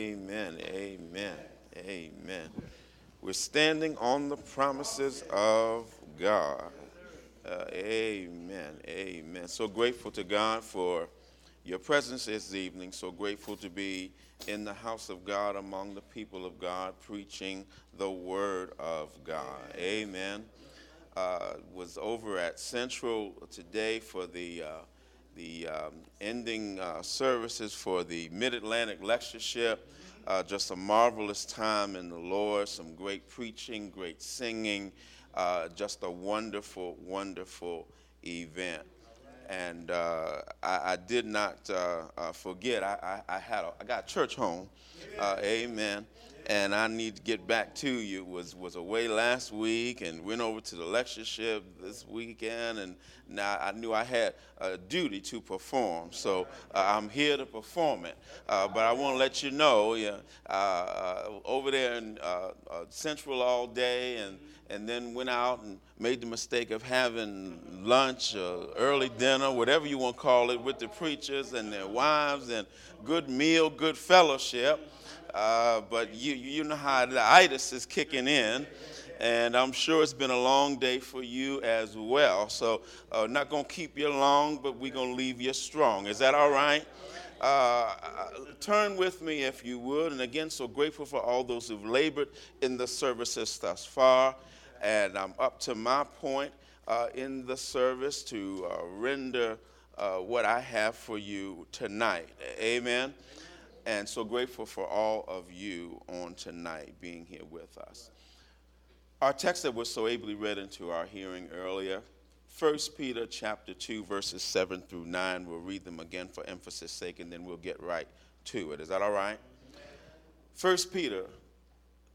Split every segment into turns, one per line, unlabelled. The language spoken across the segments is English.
Amen. Amen. Amen. We're standing on the promises of God. Uh, amen. Amen. So grateful to God for your presence this evening. So grateful to be in the house of God among the people of God, preaching the word of God. Amen. Uh, was over at Central today for the uh, the um, ending uh, services for the Mid Atlantic Lectureship. Uh, just a marvelous time in the Lord, some great preaching, great singing, uh, just a wonderful, wonderful event. And uh, I, I, did not uh, uh, forget, I, I, I, had a, I got church home. amen and I need to get back to you. Was was away last week and went over to the lectureship this weekend, and now I knew I had a duty to perform. So uh, I'm here to perform it. Uh, but I want to let you know, yeah, uh, uh over there in uh, uh, Central all day, and and then went out and made the mistake of having lunch, or early dinner, whatever you want to call it, with the preachers and their wives, and good meal, good fellowship. Uh, but you, you know how the itis is kicking in. And I'm sure it's been a long day for you as well. So, uh, not going to keep you long, but we're going to leave you strong. Is that all right? Uh, turn with me if you would. And again, so grateful for all those who've labored in the services thus far. And I'm up to my point uh, in the service to uh, render uh, what I have for you tonight. Amen and so grateful for all of you on tonight being here with us. Our text that was so ably read into our hearing earlier, 1 Peter chapter 2, verses 7 through 9. We'll read them again for emphasis sake, and then we'll get right to it. Is that all right? 1 Peter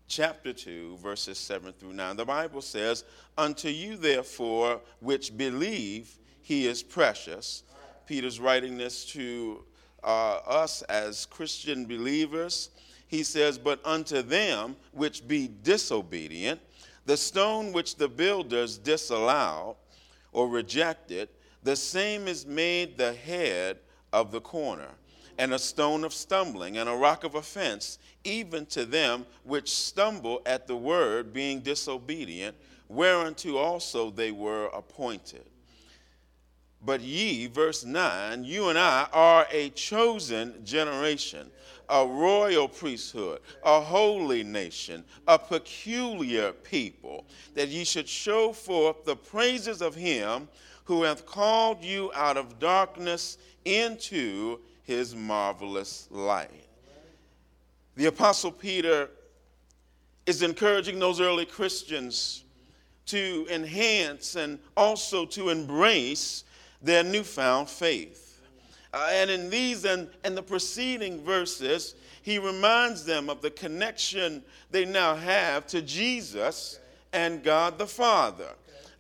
chapter 2, verses 7 through 9. The Bible says, Unto you, therefore, which believe he is precious. Peter's writing this to uh, us as Christian believers. He says, But unto them which be disobedient, the stone which the builders disallowed or rejected, the same is made the head of the corner, and a stone of stumbling, and a rock of offense, even to them which stumble at the word, being disobedient, whereunto also they were appointed. But ye, verse 9, you and I are a chosen generation, a royal priesthood, a holy nation, a peculiar people, that ye should show forth the praises of him who hath called you out of darkness into his marvelous light. The Apostle Peter is encouraging those early Christians to enhance and also to embrace their newfound faith. Uh, and in these and, and the preceding verses, he reminds them of the connection they now have to Jesus and God the Father.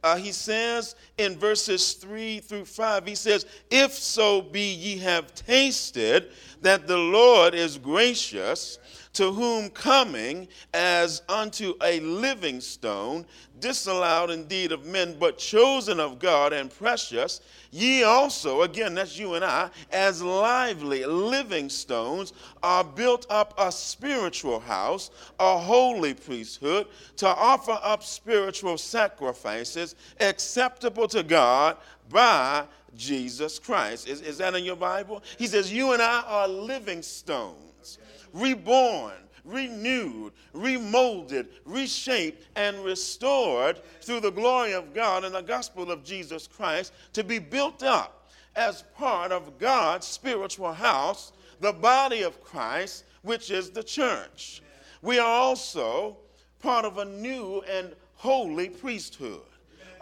Uh, he says in verses 3 through 5, he says, If so be ye have tasted that the Lord is gracious, to whom coming as unto a living stone, disallowed indeed of men, but chosen of God and precious, ye also, again, that's you and I, as lively living stones, are built up a spiritual house, a holy priesthood, to offer up spiritual sacrifices acceptable to God by Jesus Christ. Is, is that in your Bible? He says, You and I are living stones reborn, renewed, remolded, reshaped, and restored through the glory of God and the gospel of Jesus Christ to be built up as part of God's spiritual house, the body of Christ, which is the church. We are also part of a new and holy priesthood,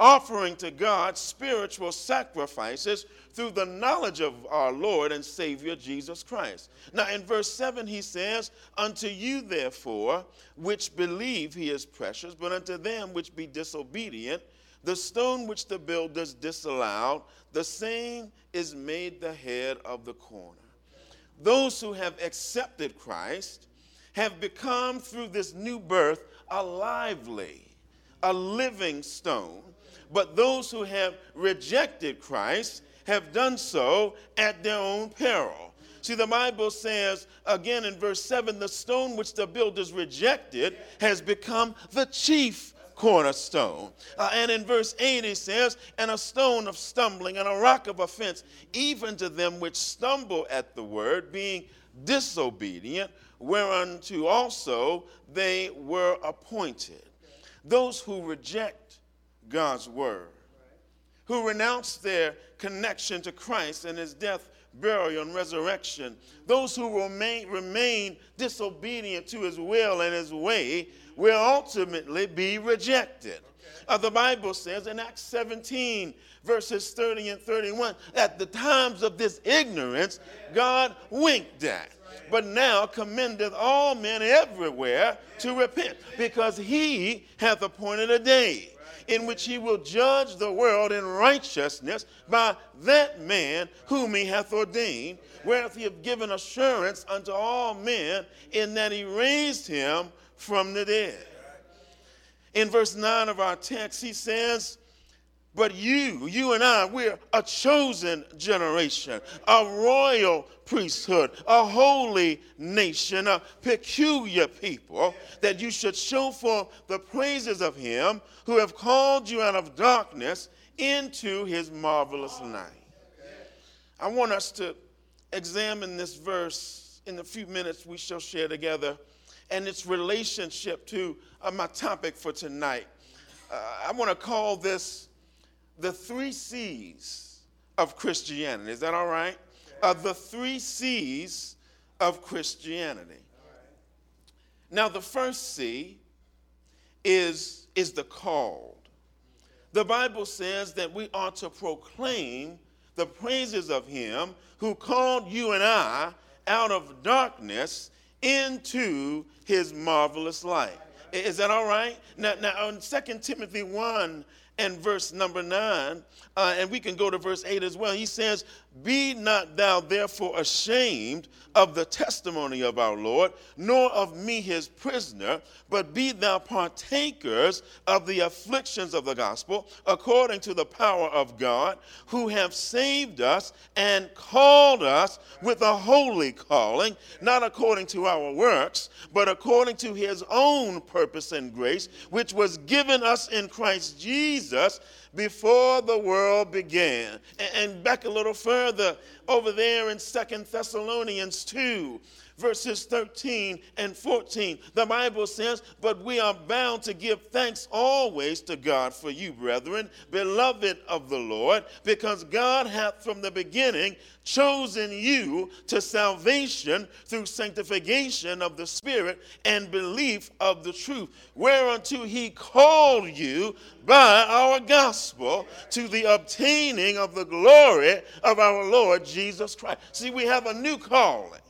offering to God spiritual sacrifices through the knowledge of our Lord and Savior Jesus Christ. Now, in verse 7, he says, Unto you, therefore, which believe he is precious, but unto them which be disobedient, the stone which the builders disallowed, the same is made the head of the corner. Those who have accepted Christ have become, through this new birth, a lively, a living stone. But those who have rejected Christ have done so at their own peril. See, the Bible says again in verse 7 the stone which the builders rejected has become the chief cornerstone. Uh, and in verse 8 it says, And a stone of stumbling and a rock of offense, even to them which stumble at the word, being disobedient, whereunto also they were appointed. Those who reject God's word, who renounce their connection to Christ and his death, burial, and resurrection, those who remain, remain disobedient to his will and his way, will ultimately be rejected. Uh, the Bible says in Acts 17, verses 30 and 31, at the times of this ignorance, God winked at but now commendeth all men everywhere to repent, because he hath appointed a day in which he will judge the world in righteousness by that man whom he hath ordained, whereof he hath given assurance unto all men, in that he raised him from the dead. In verse 9 of our text, he says, but you, you and I, we're a chosen generation, a royal priesthood, a holy nation, a peculiar people, that you should show forth the praises of him who have called you out of darkness into his marvelous light. I want us to examine this verse in the few minutes we shall share together and its relationship to uh, my topic for tonight. Uh, I want to call this the three C's of Christianity. Is that all right? Uh, the three C's of Christianity. Now, the first C is, is the called. The Bible says that we ought to proclaim the praises of Him who called you and I out of darkness into His marvelous light. Is that all right? Now, now in 2 Timothy 1 and verse number 9, uh, and we can go to verse 8 as well. He says, Be not thou therefore ashamed of the testimony of our Lord, nor of me his prisoner, but be thou partakers of the afflictions of the gospel, according to the power of God, who have saved us and called us with a holy calling, not according to our works, but according to his own purpose and grace, which was given us in Christ Jesus before the world began. And back a little further, over there in Second Thessalonians 2, verses 13 and 14. The Bible says, But we are bound to give thanks always to God for you, brethren, beloved of the Lord, because God hath from the beginning chosen you to salvation through sanctification of the Spirit and belief of the truth, whereunto he called you by our gospel to the obtaining of the glory of our Lord Jesus Christ. See, we have a new calling.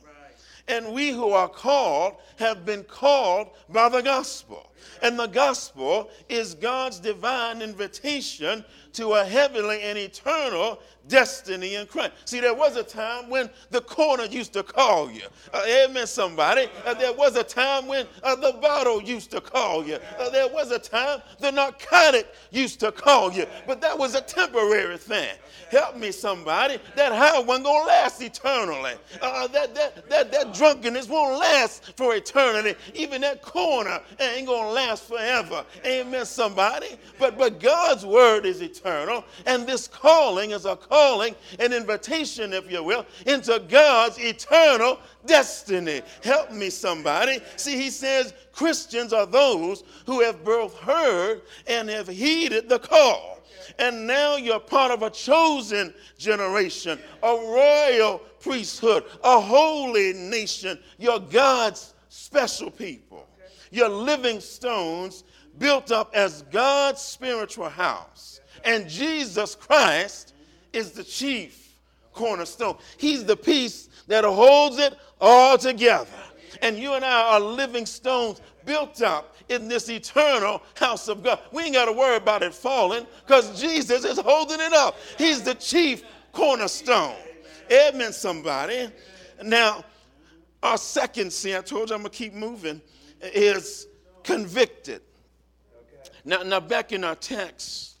And we who are called have been called by the gospel. And the gospel is God's divine invitation to a heavenly and eternal destiny in Christ. See, there was a time when the corner used to call you. Uh, amen, somebody. Uh, there was a time when uh, the bottle used to call you. Uh, there was a time the narcotic used to call you. But that was a temporary thing. Help me, somebody. That high wasn't going to last eternally. Uh, that, that, that, that drunkenness won't last for eternity. Even that corner ain't going to last forever. Amen, somebody. But, but God's word is eternal, and this calling is a calling, an invitation, if you will, into God's eternal destiny. Help me, somebody. See, he says Christians are those who have both heard and have heeded the call. And now you're part of a chosen generation, a royal priesthood, a holy nation. You're God's special people. You're living stones built up as God's spiritual house. And Jesus Christ is the chief cornerstone. He's the piece that holds it all together. And you and I are living stones built up in this eternal house of God. We ain't got to worry about it falling because Jesus is holding it up. He's the chief cornerstone. Amen, somebody. Now, our second sin, I told you I'm going to keep moving, is convicted. Now, now, back in our text,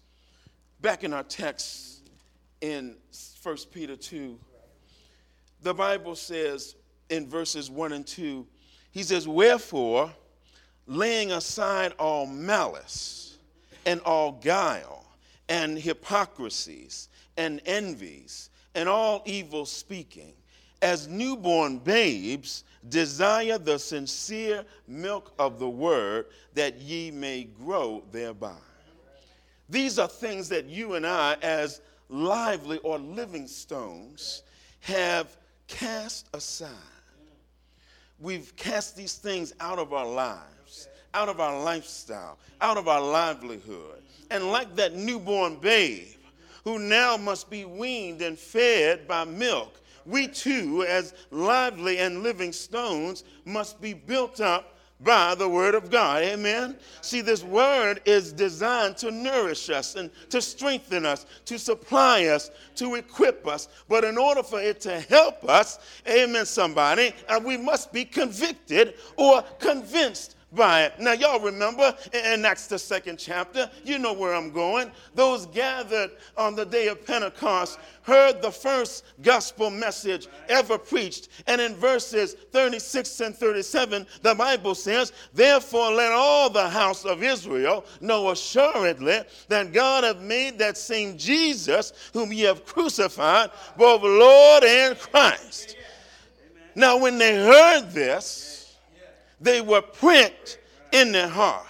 back in our text, in 1 Peter 2, the Bible says in verses 1 and 2, he says, Wherefore, laying aside all malice and all guile and hypocrisies and envies and all evil speaking, as newborn babes, desire the sincere milk of the word that ye may grow thereby. These are things that you and I, as lively or living stones, have cast aside. We've cast these things out of our lives, out of our lifestyle, out of our livelihood. And like that newborn babe who now must be weaned and fed by milk, we too, as lively and living stones, must be built up by the word of God. Amen. See, this word is designed to nourish us and to strengthen us, to supply us, to equip us. But in order for it to help us, amen, somebody, and we must be convicted or convinced by it. Now, y'all remember in Acts, the second chapter, you know where I'm going. Those gathered on the day of Pentecost heard the first gospel message ever preached. And in verses 36 and 37, the Bible says, Therefore, let all the house of Israel know assuredly that God hath made that same Jesus, whom ye have crucified, both Lord and Christ. Now, when they heard this, they were pricked in their heart.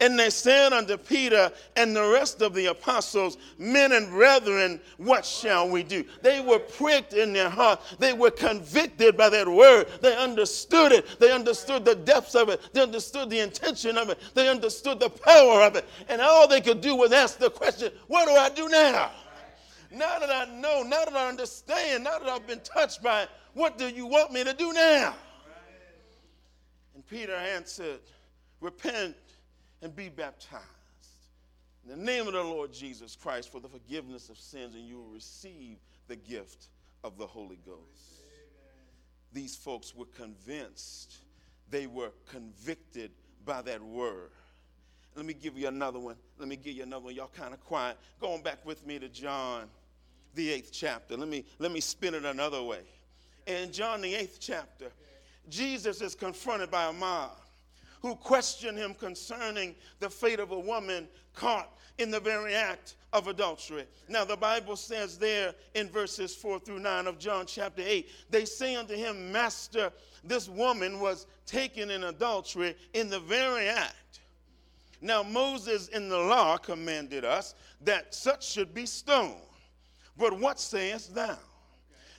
And they said unto Peter and the rest of the apostles, Men and brethren, what shall we do? They were pricked in their heart. They were convicted by that word. They understood it. They understood the depths of it. They understood the intention of it. They understood the power of it. And all they could do was ask the question, What do I do now? Now that I know, now that I understand, now that I've been touched by it, what do you want me to do now? Peter answered, Repent and be baptized in the name of the Lord Jesus Christ for the forgiveness of sins, and you will receive the gift of the Holy Ghost. These folks were convinced, they were convicted by that word. Let me give you another one. Let me give you another one. Y'all kind of quiet. Going back with me to John, the eighth chapter. Let me, let me spin it another way. In John, the eighth chapter, Jesus is confronted by a mob who question him concerning the fate of a woman caught in the very act of adultery. Now, the Bible says there in verses 4 through 9 of John chapter 8, they say unto him, Master, this woman was taken in adultery in the very act. Now, Moses in the law commanded us that such should be stoned. But what sayest thou?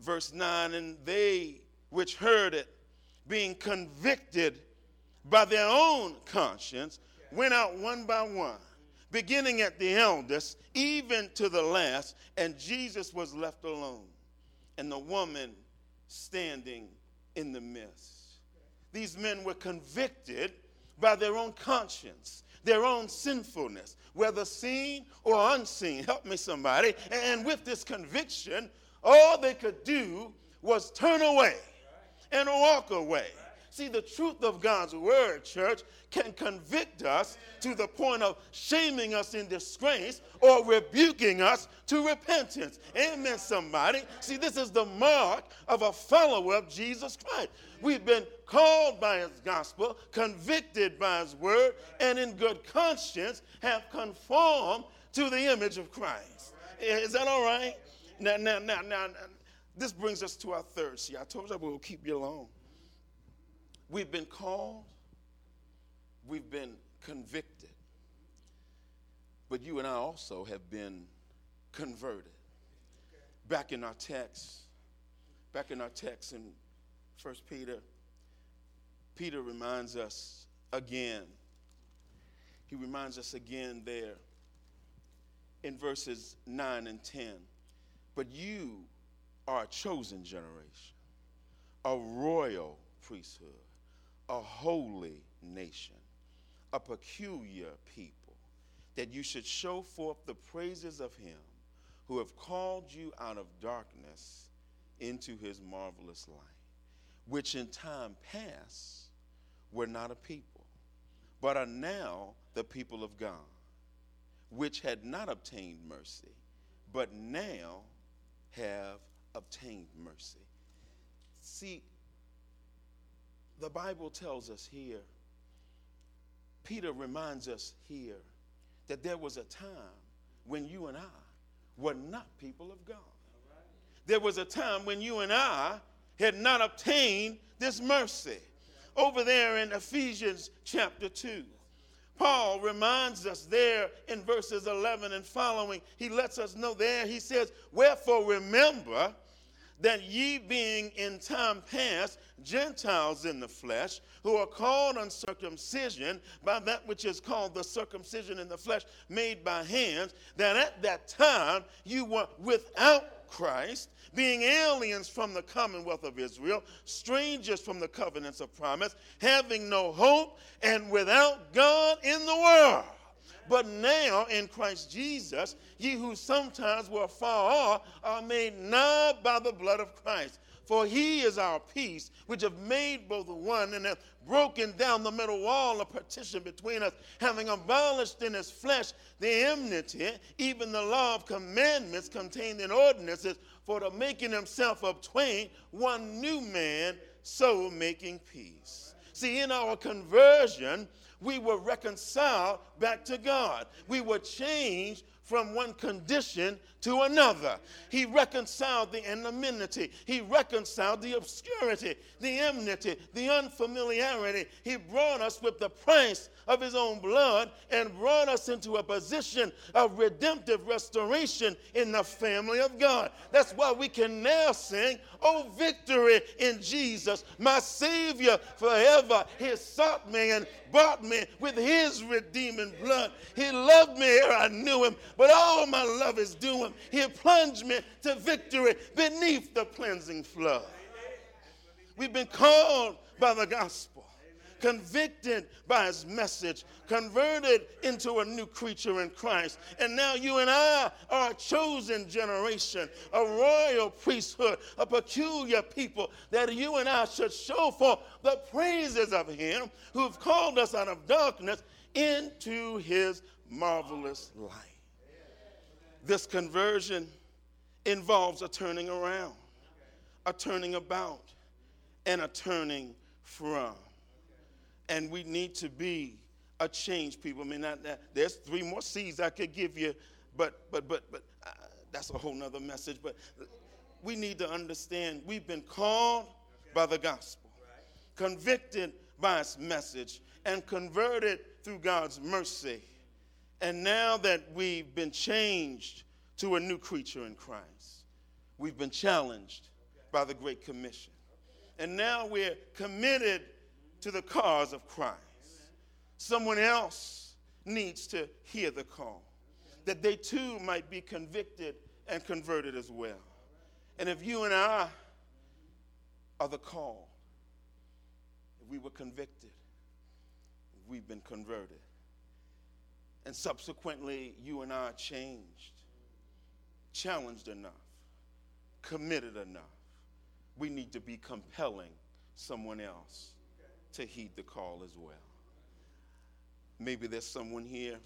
verse 9, and they which heard it, being convicted by their own conscience, went out one by one, beginning at the eldest, even to the last, and Jesus was left alone, and the woman standing in the midst. These men were convicted by their own conscience, their own sinfulness, whether seen or unseen. Help me, somebody. And with this conviction, all they could do was turn away and walk away. See, the truth of God's word, church, can convict us to the point of shaming us in disgrace or rebuking us to repentance. Amen, somebody. See, this is the mark of a follower of Jesus Christ. We've been called by his gospel, convicted by his word, and in good conscience have conformed to the image of Christ. Is that all right? Now, now, now, now, this brings us to our third. See, I told you we'll keep you alone. We've been called, we've been convicted, but you and I also have been converted. Back in our text, back in our text in First Peter, Peter reminds us again. He reminds us again there in verses 9 and 10 but you are a chosen generation, a royal priesthood, a holy nation, a peculiar people, that you should show forth the praises of him who have called you out of darkness into his marvelous light, which in time past were not a people, but are now the people of God, which had not obtained mercy, but now have obtained mercy. See, the Bible tells us here, Peter reminds us here that there was a time when you and I were not people of God. There was a time when you and I had not obtained this mercy. Over there in Ephesians chapter 2, Paul reminds us there in verses 11 and following, he lets us know there, he says, Wherefore remember that ye being in time past Gentiles in the flesh, who are called uncircumcision by that which is called the circumcision in the flesh made by hands, that at that time you were without Christ, being aliens from the commonwealth of Israel, strangers from the covenants of promise, having no hope, and without God in the world. But now in Christ Jesus, ye who sometimes were far off are made nigh by the blood of Christ. For he is our peace, which have made both one and have broken down the middle wall of partition between us, having abolished in his flesh the enmity, even the law of commandments contained in ordinances, for the making himself of twain one new man, so making peace. See, in our conversion, we were reconciled back to God. We were changed from one condition to another. He reconciled the anonymity. He reconciled the obscurity, the enmity, the unfamiliarity. He brought us with the price of his own blood and brought us into a position of redemptive restoration in the family of God. That's why we can now sing, Oh, victory in Jesus, my Savior forever. He sought me and bought me with his redeeming blood. He loved me ere I knew him, but all my love is due him. He plunged me to victory beneath the cleansing flood. We've been called by the gospel, convicted by his message, converted into a new creature in Christ. And now you and I are a chosen generation, a royal priesthood, a peculiar people, that you and I should show for the praises of him who've called us out of darkness into his marvelous light. This conversion involves a turning around, a turning about, and a turning from. And we need to be a change people. I mean, there's three more C's I could give you, but but but but uh, that's a whole nother message. But we need to understand we've been called by the gospel, convicted by its message, and converted through God's mercy. And now that we've been changed to a new creature in Christ, we've been challenged by the Great Commission. And now we're committed to the cause of Christ. Someone else needs to hear the call, that they too might be convicted and converted as well. And if you and I are the call, if we were convicted, we've been converted, and subsequently you and I changed, challenged enough, committed enough, we need to be compelling someone else to heed the call as well. Maybe there's someone here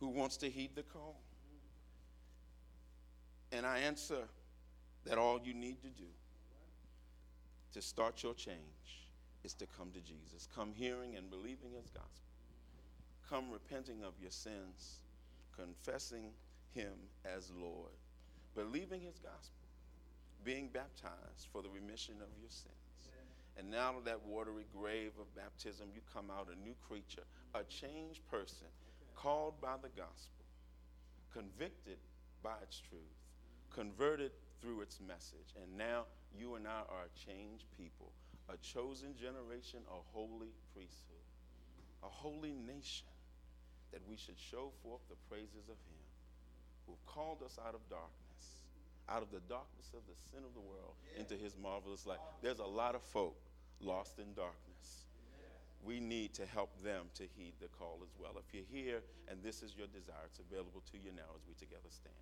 who wants to heed the call. And I answer that all you need to do to start your change is to come to Jesus. Come hearing and believing his gospel. Come repenting of your sins, confessing him as Lord, believing his gospel, being baptized for the remission of your sins. And now of that watery grave of baptism, you come out a new creature, a changed person, called by the gospel, convicted by its truth, converted through its message. And now you and I are a changed people, a chosen generation, a holy priesthood, a holy nation, that we should show forth the praises of him who called us out of darkness, out of the darkness of the sin of the world into his marvelous light. There's a lot of folk lost in darkness. We need to help them to heed the call as well. If you're here and this is your desire, it's available to you now as we together stand.